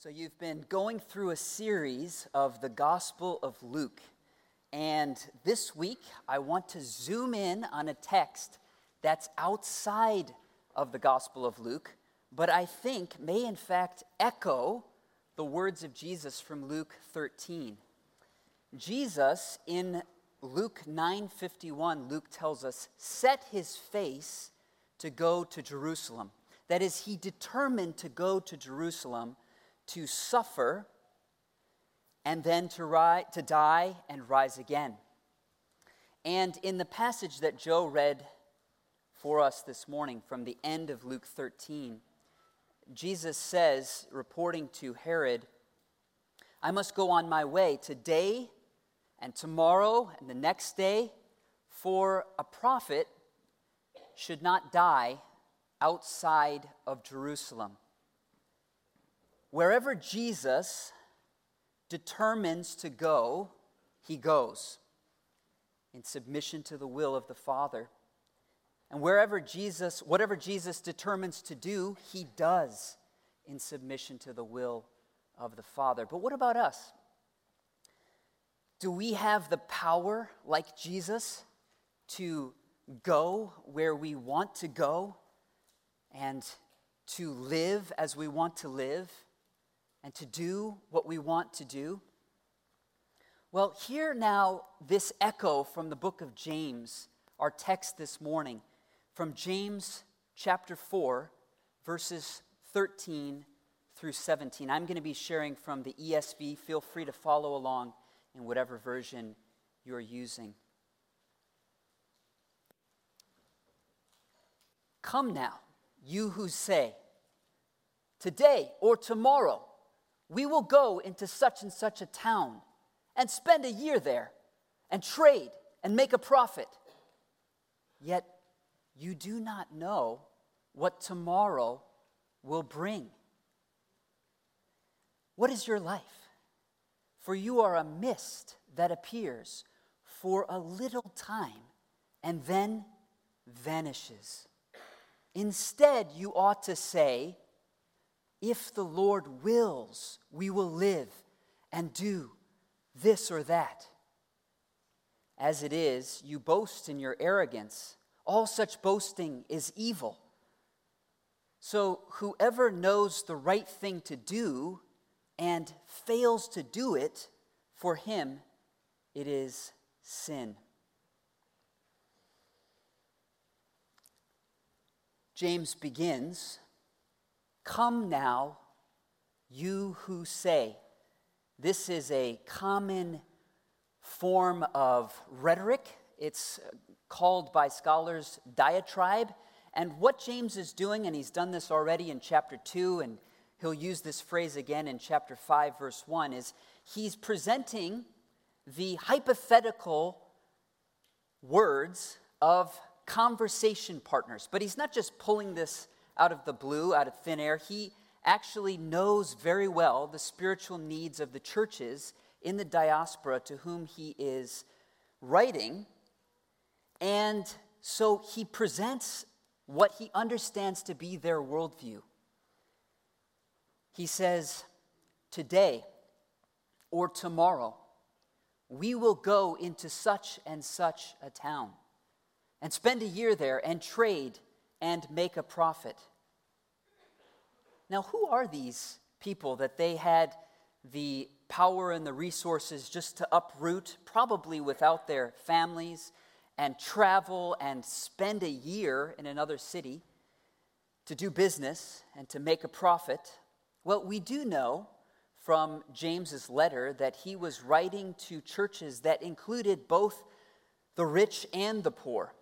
So, you've been going through a series of the Gospel of Luke. And this week, I want to zoom in on a text that's outside of the Gospel of Luke, but I think may in fact echo the words of Jesus from Luke 13. Jesus, in Luke 9:51, Luke tells us, set his face to go to Jerusalem. That is, he determined to go to Jerusalem to suffer and then to, ri- to die and rise again. And in the passage that Joe read for us this morning from the end of Luke 13, Jesus says, reporting to Herod, I must go on my way today and tomorrow and the next day, for a prophet should not die outside of Jerusalem. Wherever Jesus determines to go, he goes in submission to the will of the Father. And wherever Jesus, whatever Jesus determines to do, he does in submission to the will of the Father. But what about us? Do we have the power, like Jesus, to go where we want to go and to live as we want to live? And to do what we want to do? Well, hear now this echo from the book of James, our text this morning, from James chapter 4, verses 13 through 17. I'm going to be sharing from the ESV. Feel free to follow along in whatever version you're using. Come now, you who say, Today or tomorrow, we will go into such and such a town and spend a year there and trade and make a profit. Yet you do not know what tomorrow will bring. What is your life? For you are a mist that appears for a little time and then vanishes. Instead, you ought to say, if the Lord wills, we will live and do this or that. As it is, you boast in your arrogance. All such boasting is evil. So, whoever knows the right thing to do and fails to do it, for him it is sin. James begins Come now, you who say. This is a common form of rhetoric. It's uh, called by scholars diatribe. And what James is doing, and he's done this already in chapter 2, and he'll use this phrase again in chapter 5, verse 1, is he's presenting the hypothetical words of conversation partners. But he's not just pulling this out of the blue, out of thin air. He actually knows very well the spiritual needs of the churches in the diaspora to whom he is writing. And so he presents what he understands to be their worldview. He says, Today or tomorrow, we will go into such and such a town and spend a year there and trade and make a profit. Now, who are these people that they had the power and the resources just to uproot, probably without their families, and travel and spend a year in another city to do business and to make a profit? Well, we do know from James's letter that he was writing to churches that included both the rich and the poor.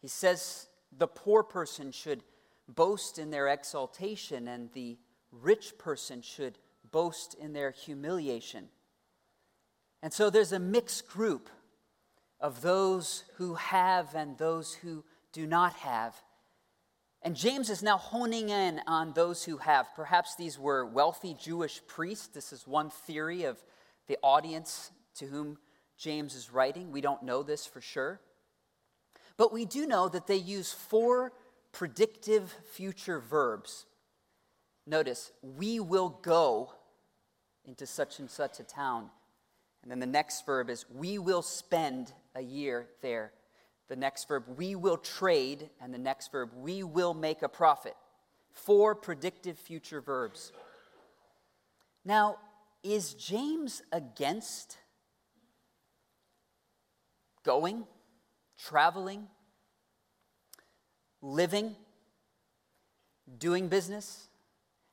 He says the poor person should boast in their exaltation, and the rich person should boast in their humiliation. And so there's a mixed group of those who have and those who do not have. And James is now honing in on those who have. Perhaps these were wealthy Jewish priests. This is one theory of the audience to whom James is writing. We don't know this for sure. But we do know that they use four predictive future verbs. Notice, we will go into such and such a town. And then the next verb is, we will spend a year there. The next verb, we will trade. And the next verb, we will make a profit. Four predictive future verbs. Now, is James against going, traveling, living, doing business,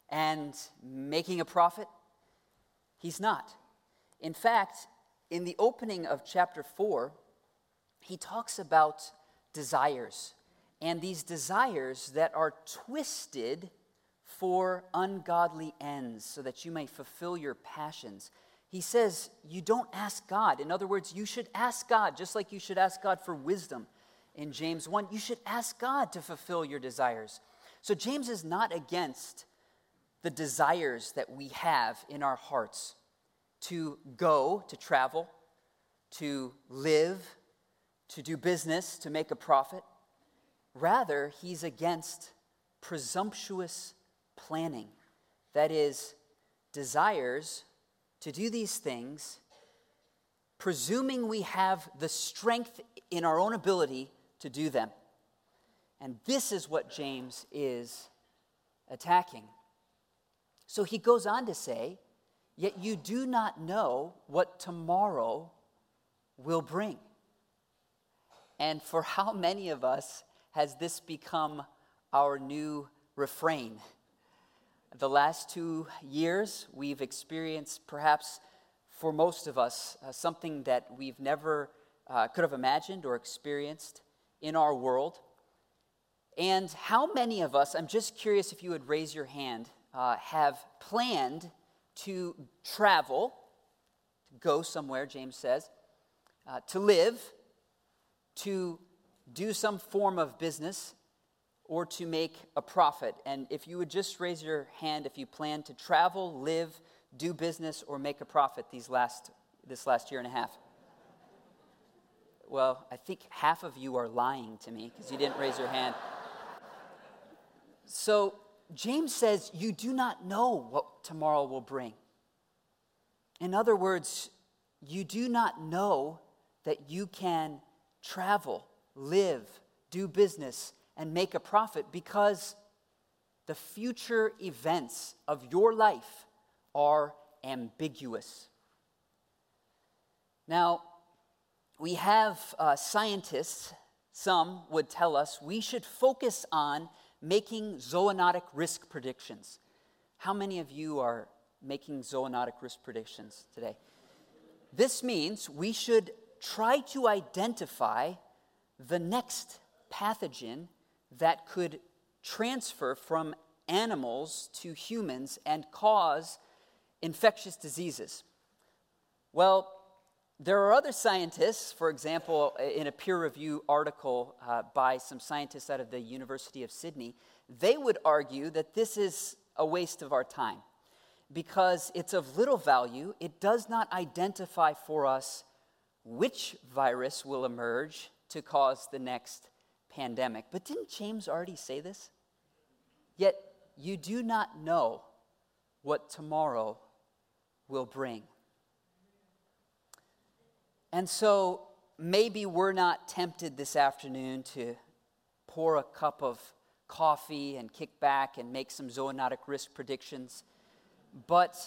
and making a profit? He's not. In fact, in the opening of chapter 4, he talks about desires, and these desires that are twisted for ungodly ends, so that you may fulfill your passions. He says, You don't ask God. In other words, you should ask God, just like you should ask God for wisdom in James 1. You should ask God to fulfill your desires. So, James is not against the desires that we have in our hearts to go, to travel, to live, to do business, to make a profit. Rather, he's against presumptuous planning. That is, desires to do these things, presuming we have the strength in our own ability to do them. And this is what James is attacking. So he goes on to say, Yet you do not know what tomorrow will bring. And for how many of us has this become our new refrain? The last two years, we've experienced, perhaps for most of us, uh, something that we've never uh, could have imagined or experienced in our world. And how many of us, I'm just curious if you would raise your hand, uh, have planned to travel, to go somewhere, James says, uh, to live, to do some form of business, or to make a profit. And if you would just raise your hand if you plan to travel, live, do business, or make a profit these last, this last year and a half. Well, I think half of you are lying to me because you didn't raise your hand. So, James says, You do not know what tomorrow will bring. In other words, you do not know that you can travel, live, do business, and make a profit because the future events of your life are ambiguous. Now, we have uh, scientists, some would tell us we should focus on making zoonotic risk predictions. How many of you are making zoonotic risk predictions today? This means we should try to identify the next pathogen that could transfer from animals to humans and cause infectious diseases. Well, there are other scientists, for example, in a peer review article uh, by some scientists out of the University of Sydney, they would argue that this is a waste of our time because it's of little value. It does not identify for us which virus will emerge to cause the next pandemic. But didn't James already say this? Yet you do not know what tomorrow will bring. And so maybe we're not tempted this afternoon to pour a cup of coffee and kick back and make some zoonotic risk predictions, but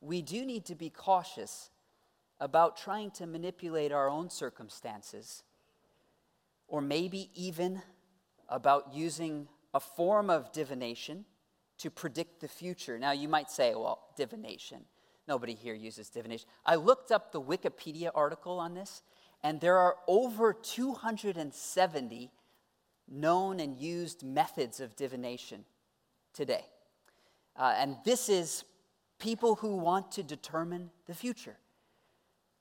we do need to be cautious about trying to manipulate our own circumstances, or maybe even about using a form of divination to predict the future. Now, you might say, well, divination. Nobody here uses divination. I looked up the Wikipedia article on this, and there are over 270 known and used methods of divination today. Uh, and this is people who want to determine the future.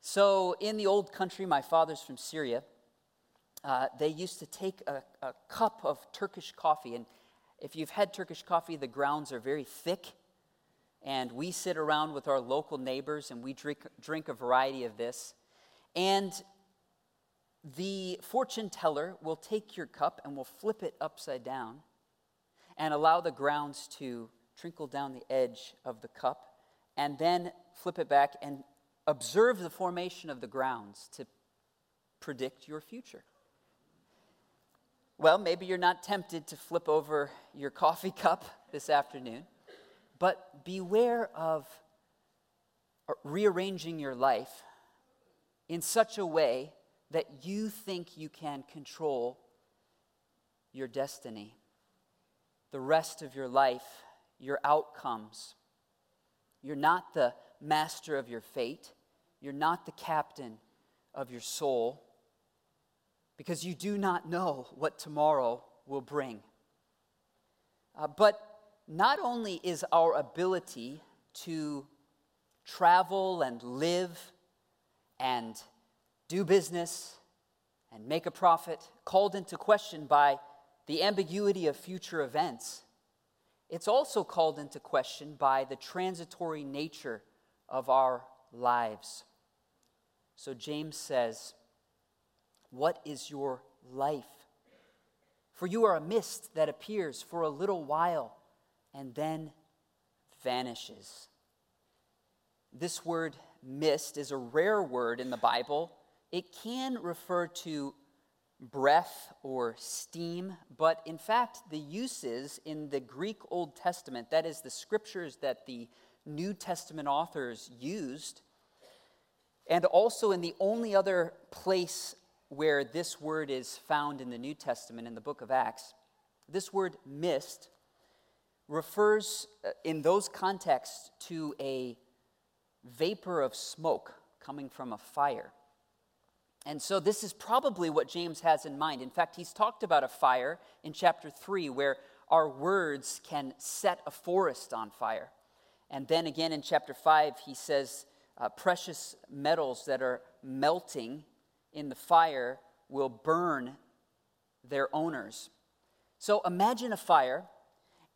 So, in the old country, my father's from Syria, uh, they used to take a, a cup of Turkish coffee. And if you've had Turkish coffee, the grounds are very thick and we sit around with our local neighbors and we drink, drink a variety of this. And the fortune teller will take your cup and will flip it upside down and allow the grounds to trickle down the edge of the cup. and then flip it back and observe the formation of the grounds to predict your future. Well, maybe you're not tempted to flip over your coffee cup this afternoon, but beware of rearranging your life in such a way that you think you can control your destiny, the rest of your life, your outcomes. You're not the master of your fate, you're not the captain of your soul, because you do not know what tomorrow will bring. Uh, but not only is our ability to travel and live and do business and make a profit called into question by the ambiguity of future events, it's also called into question by the transitory nature of our lives. So James says, What is your life? For you are a mist that appears for a little while and then vanishes. This word mist is a rare word in the Bible. It can refer to breath or steam, but in fact, the uses in the Greek Old Testament, that is, the scriptures that the New Testament authors used, and also in the only other place where this word is found in the New Testament, in the book of Acts, this word mist refers uh, in those contexts to a vapor of smoke coming from a fire. And so, this is probably what James has in mind. In fact, he's talked about a fire in chapter 3 where our words can set a forest on fire. And then again in chapter 5, he says, uh, precious metals that are melting in the fire will burn their owners. So, imagine a fire,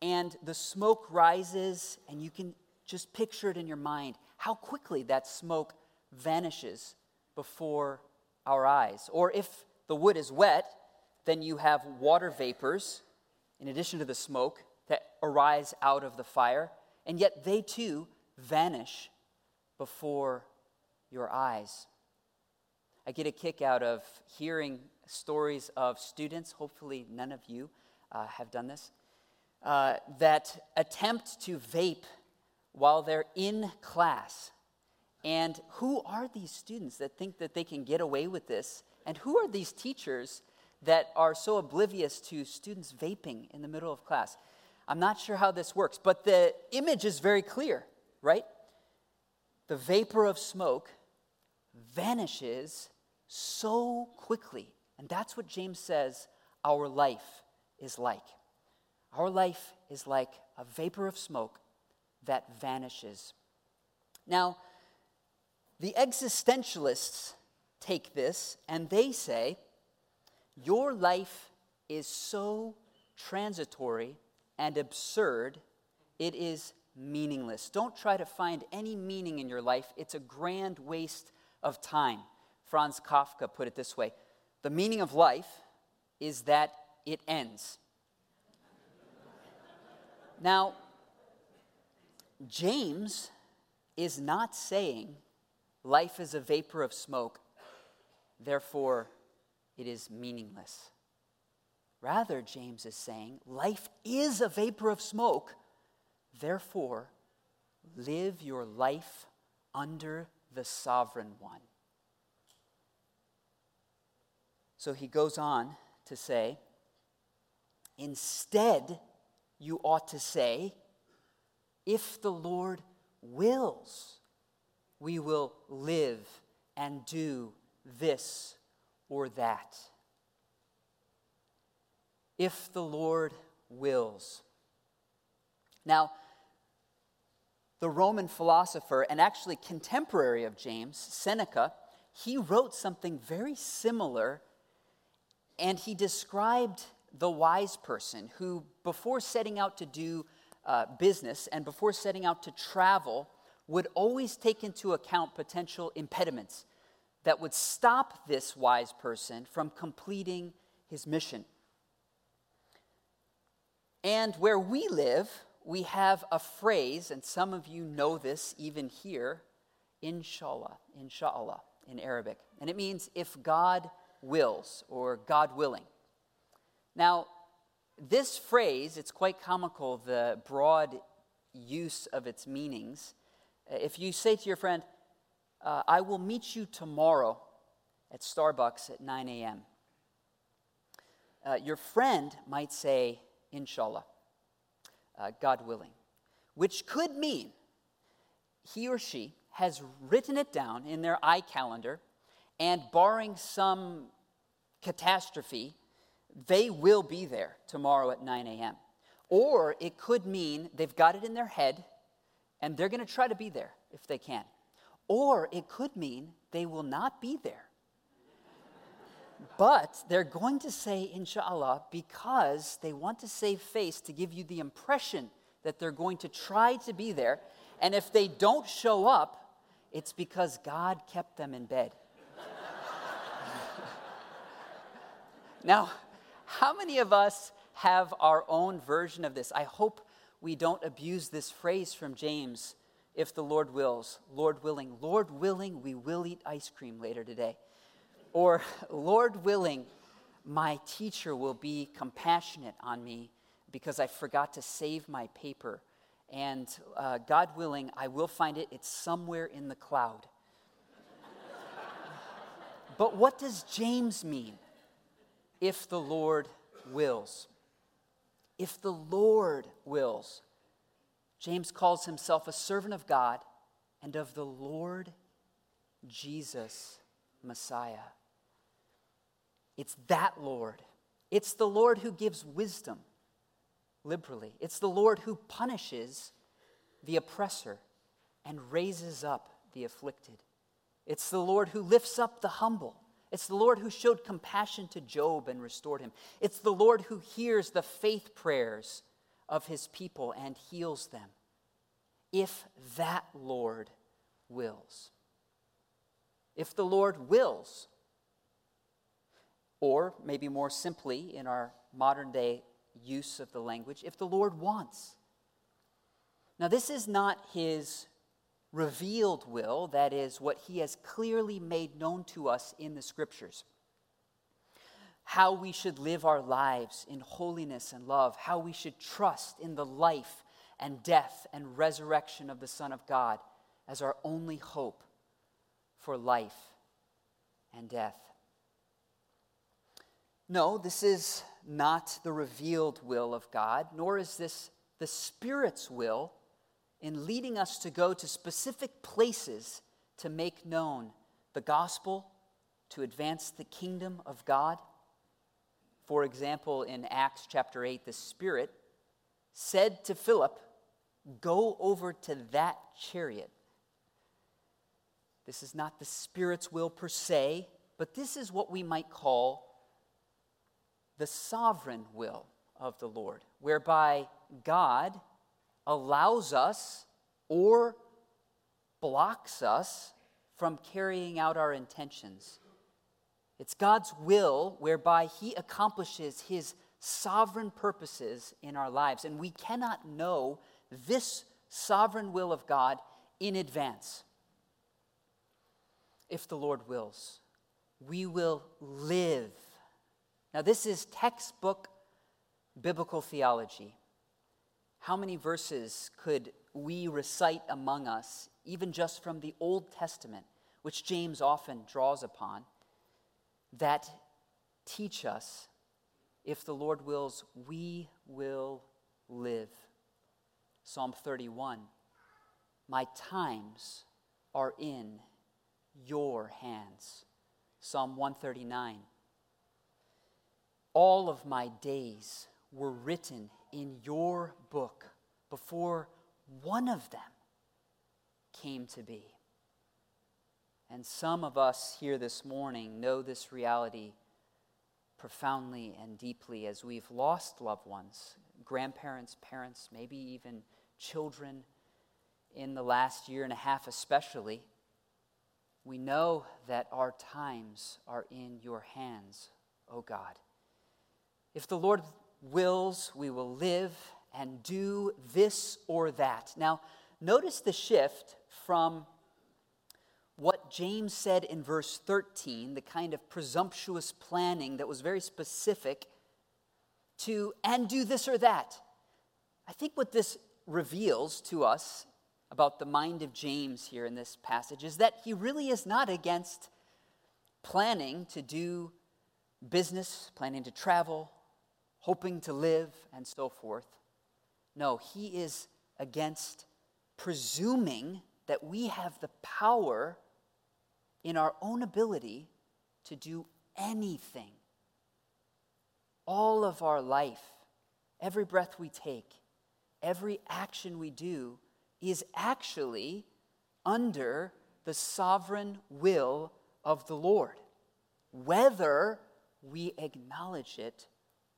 and the smoke rises, and you can just picture it in your mind how quickly that smoke vanishes before our eyes. Or if the wood is wet, then you have water vapors, in addition to the smoke, that arise out of the fire, and yet they too vanish before your eyes. I get a kick out of hearing stories of students, hopefully, none of you uh, have done this, uh, that attempt to vape while they're in class. And who are these students that think that they can get away with this? And who are these teachers that are so oblivious to students vaping in the middle of class? I'm not sure how this works, but the image is very clear, right? The vapor of smoke vanishes so quickly. And that's what James says our life is like. Our life is like a vapor of smoke that vanishes. Now, the existentialists take this and they say, Your life is so transitory and absurd, it is meaningless. Don't try to find any meaning in your life, it's a grand waste of time. Franz Kafka put it this way The meaning of life is that it ends. now, James is not saying life is a vapor of smoke, therefore it is meaningless. Rather, James is saying life is a vapor of smoke, therefore live your life under the sovereign one. So he goes on to say, instead, you ought to say, if the Lord wills, we will live and do this or that. If the Lord wills. Now, the Roman philosopher and actually contemporary of James, Seneca, he wrote something very similar and he described the wise person who, before setting out to do uh, business and before setting out to travel would always take into account potential impediments that would stop this wise person from completing his mission. And where we live, we have a phrase, and some of you know this even here, inshallah, inshallah in Arabic. And it means if God wills or God willing. Now, this phrase, it's quite comical, the broad use of its meanings. If you say to your friend, uh, I will meet you tomorrow at Starbucks at 9 a.m., uh, your friend might say, Inshallah, uh, God willing, which could mean he or she has written it down in their iCalendar, and barring some catastrophe, they will be there tomorrow at 9 a.m. Or it could mean they've got it in their head and they're going to try to be there if they can. Or it could mean they will not be there. but they're going to say, inshallah, because they want to save face to give you the impression that they're going to try to be there. And if they don't show up, it's because God kept them in bed. Now, how many of us have our own version of this? I hope we don't abuse this phrase from James if the Lord wills. Lord willing. Lord willing, we will eat ice cream later today. Or, Lord willing, my teacher will be compassionate on me because I forgot to save my paper and uh, God willing, I will find it. It's somewhere in the cloud. but what does James mean? If the Lord wills. If the Lord wills. James calls himself a servant of God and of the Lord Jesus Messiah. It's that Lord. It's the Lord who gives wisdom liberally. It's the Lord who punishes the oppressor and raises up the afflicted. It's the Lord who lifts up the humble. It's the Lord who showed compassion to Job and restored him. It's the Lord who hears the faith prayers of his people and heals them. If that Lord wills. If the Lord wills, or maybe more simply in our modern day use of the language if the Lord wants. Now, this is not his revealed will, that is, what he has clearly made known to us in the scriptures. How we should live our lives in holiness and love, how we should trust in the life and death and resurrection of the Son of God as our only hope for life and death. No, this is not the revealed will of God, nor is this the Spirit's will in leading us to go to specific places to make known the gospel, to advance the kingdom of God. For example, in Acts chapter 8, the Spirit said to Philip, Go over to that chariot. This is not the Spirit's will per se, but this is what we might call the sovereign will of the Lord, whereby God allows us or blocks us from carrying out our intentions. It's God's will whereby He accomplishes His sovereign purposes in our lives. And we cannot know this sovereign will of God in advance. If the Lord wills, we will live now, this is textbook biblical theology. How many verses could we recite among us, even just from the Old Testament, which James often draws upon, that teach us, if the Lord wills, we will live? Psalm 31 My times are in your hands. Psalm 139 all of my days were written in your book before one of them came to be. And some of us here this morning know this reality profoundly and deeply as we've lost loved ones, grandparents, parents, maybe even children in the last year and a half, especially. We know that our times are in your hands, O oh God. If the Lord wills, we will live and do this or that. Now, notice the shift from what James said in verse 13, the kind of presumptuous planning that was very specific, to and do this or that. I think what this reveals to us about the mind of James here in this passage is that he really is not against planning to do business, planning to travel, hoping to live, and so forth. No, he is against presuming that we have the power in our own ability to do anything. All of our life, every breath we take, every action we do is actually under the sovereign will of the Lord, whether we acknowledge it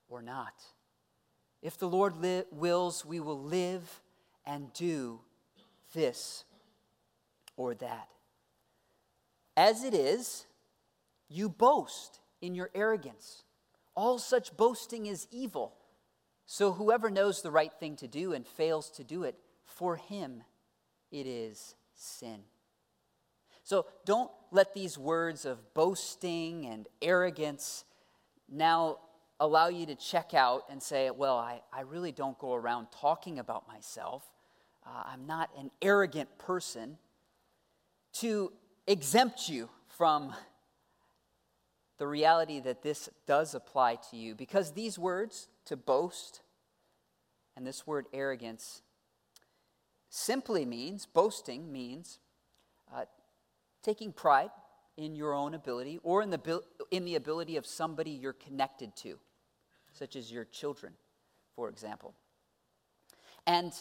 or not. If the Lord li- wills, we will live and do this or that. As it is, you boast in your arrogance. All such boasting is evil. So whoever knows the right thing to do and fails to do it, for him it is sin. So don't let these words of boasting and arrogance now allow you to check out and say, well, I, I really don't go around talking about myself. Uh, I'm not an arrogant person. To exempt you from the reality that this does apply to you because these words, to boast, and this word arrogance, simply means, boasting means uh, taking pride in your own ability or in the, in the ability of somebody you're connected to, such as your children, for example. And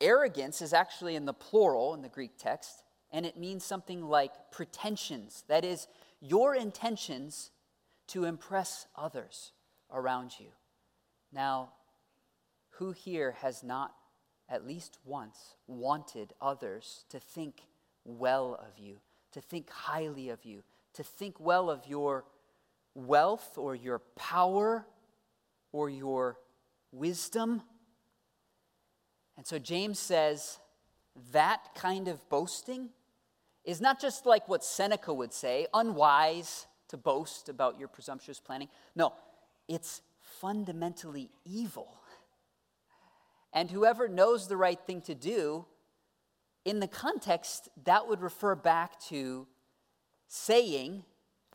arrogance is actually in the plural in the Greek text, and it means something like pretensions. That is, your intentions to impress others around you. Now, who here has not at least once wanted others to think well of you, to think highly of you, to think well of your wealth or your power or your wisdom? And so James says that kind of boasting is not just like what Seneca would say, unwise to boast about your presumptuous planning. No, it's fundamentally evil. And whoever knows the right thing to do, in the context, that would refer back to saying,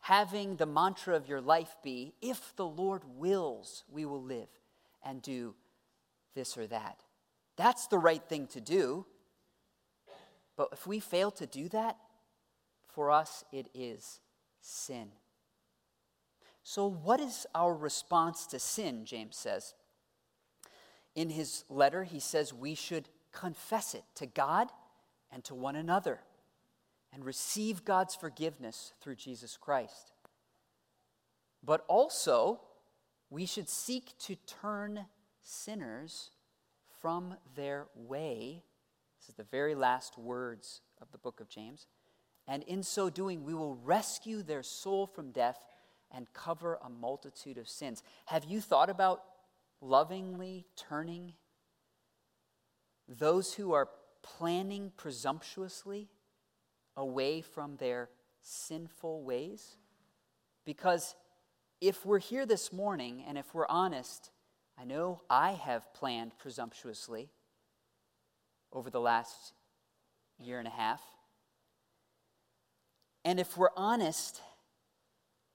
having the mantra of your life be, if the Lord wills, we will live and do this or that. That's the right thing to do. But if we fail to do that, for us it is sin. So, what is our response to sin? James says. In his letter, he says we should confess it to God and to one another and receive God's forgiveness through Jesus Christ. But also, we should seek to turn sinners from their way. This is the very last words of the book of James. And in so doing, we will rescue their soul from death and cover a multitude of sins. Have you thought about lovingly turning those who are planning presumptuously away from their sinful ways? Because if we're here this morning and if we're honest, I know I have planned presumptuously over the last year and a half. And if we're honest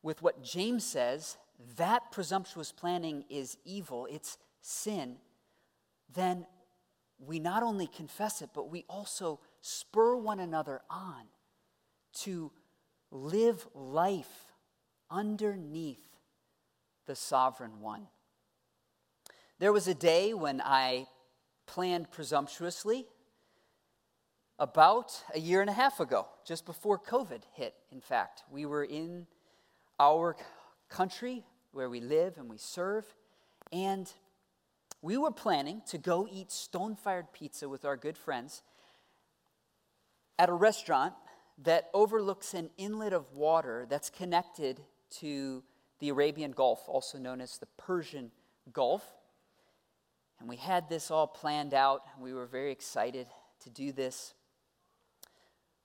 with what James says, that presumptuous planning is evil, it's sin, then we not only confess it, but we also spur one another on to live life underneath the sovereign one. There was a day when I planned presumptuously about a year and a half ago, just before COVID hit, in fact. We were in our country where we live and we serve, and we were planning to go eat stone fired pizza with our good friends at a restaurant that overlooks an inlet of water that's connected to the Arabian Gulf, also known as the Persian Gulf. And we had this all planned out. We were very excited to do this.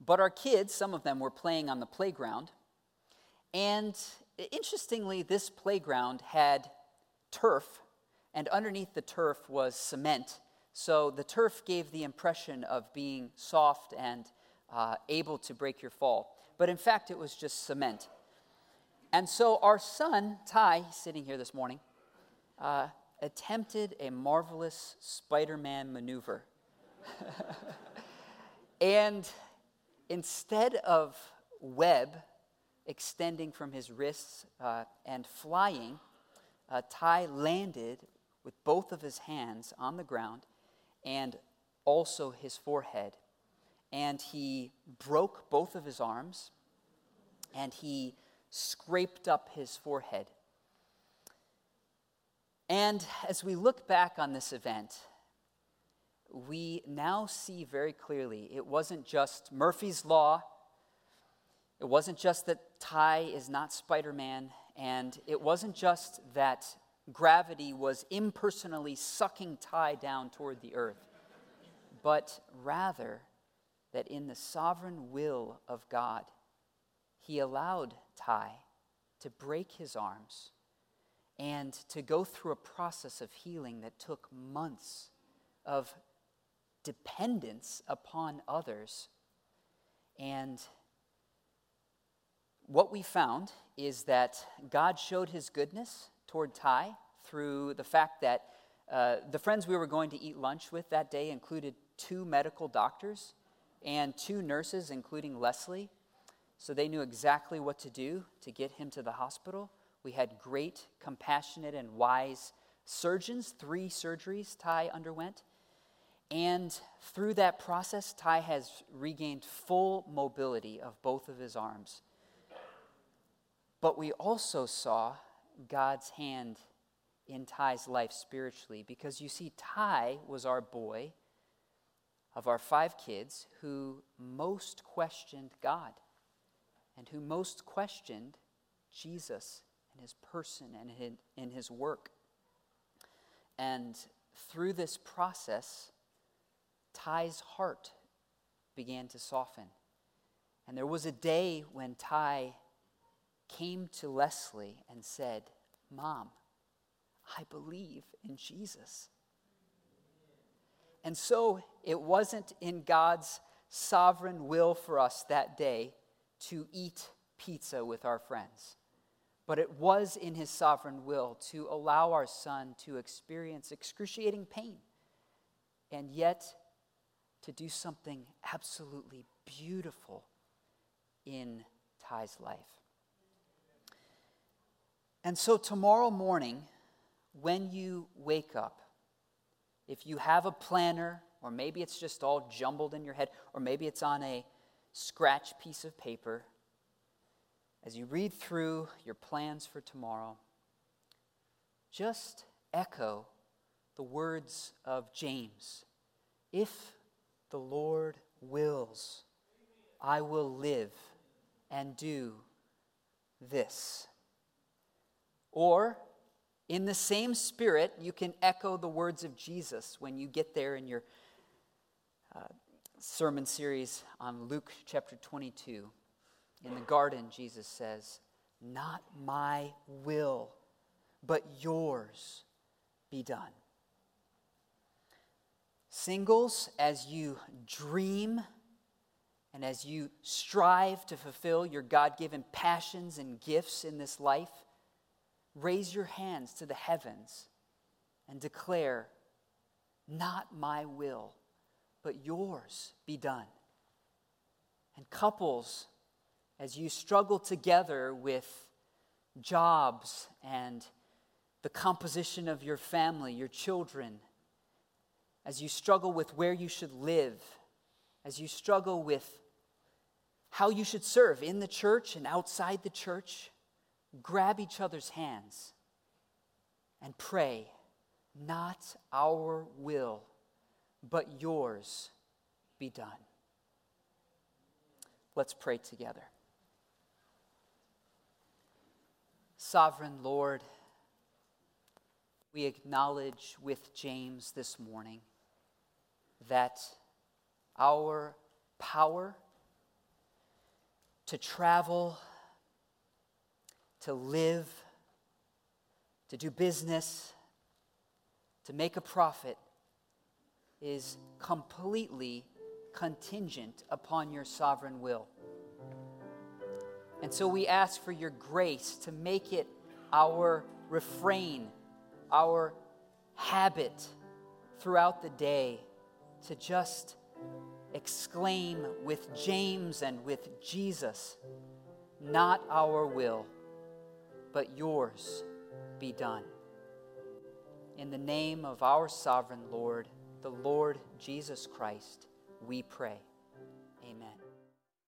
But our kids, some of them were playing on the playground. And interestingly, this playground had turf, and underneath the turf was cement. So the turf gave the impression of being soft and uh, able to break your fall. But in fact, it was just cement. And so our son, Ty, sitting here this morning, uh, attempted a marvelous Spider Man maneuver. and instead of web extending from his wrists uh, and flying, uh, Ty landed with both of his hands on the ground and also his forehead. And he broke both of his arms and he scraped up his forehead. And as we look back on this event, we now see very clearly it wasn't just Murphy's Law, it wasn't just that Ty is not Spider Man, and it wasn't just that gravity was impersonally sucking Ty down toward the earth, but rather that in the sovereign will of God, He allowed Ty to break his arms and to go through a process of healing that took months of dependence upon others. And what we found is that God showed his goodness toward Ty through the fact that uh, the friends we were going to eat lunch with that day included two medical doctors and two nurses, including Leslie. So they knew exactly what to do to get him to the hospital. We had great, compassionate, and wise surgeons. Three surgeries Ty underwent. And through that process, Ty has regained full mobility of both of his arms. But we also saw God's hand in Ty's life spiritually because you see, Ty was our boy of our five kids who most questioned God and who most questioned Jesus and his person and in his work. And through this process, Ty's heart began to soften. And there was a day when Ty came to Leslie and said, Mom, I believe in Jesus. And so it wasn't in God's sovereign will for us that day to eat pizza with our friends but it was in his sovereign will to allow our son to experience excruciating pain and yet to do something absolutely beautiful in Ty's life. And so, tomorrow morning, when you wake up, if you have a planner, or maybe it's just all jumbled in your head, or maybe it's on a scratch piece of paper, as you read through your plans for tomorrow, just echo the words of James If the Lord wills, I will live and do this. Or, in the same spirit, you can echo the words of Jesus when you get there in your uh, sermon series on Luke chapter 22. In the garden, Jesus says, Not my will, but yours be done. Singles, as you dream and as you strive to fulfill your God given passions and gifts in this life, raise your hands to the heavens and declare, Not my will, but yours be done. And couples, as you struggle together with jobs and the composition of your family, your children, as you struggle with where you should live, as you struggle with how you should serve in the church and outside the church, grab each other's hands and pray, not our will, but yours be done. Let's pray together. Sovereign Lord, we acknowledge with James this morning that our power to travel, to live, to do business, to make a profit is completely contingent upon your sovereign will. And so we ask for your grace to make it our refrain, our habit throughout the day to just exclaim with James and with Jesus, Not our will, but yours be done. In the name of our sovereign Lord, the Lord Jesus Christ, we pray. Amen.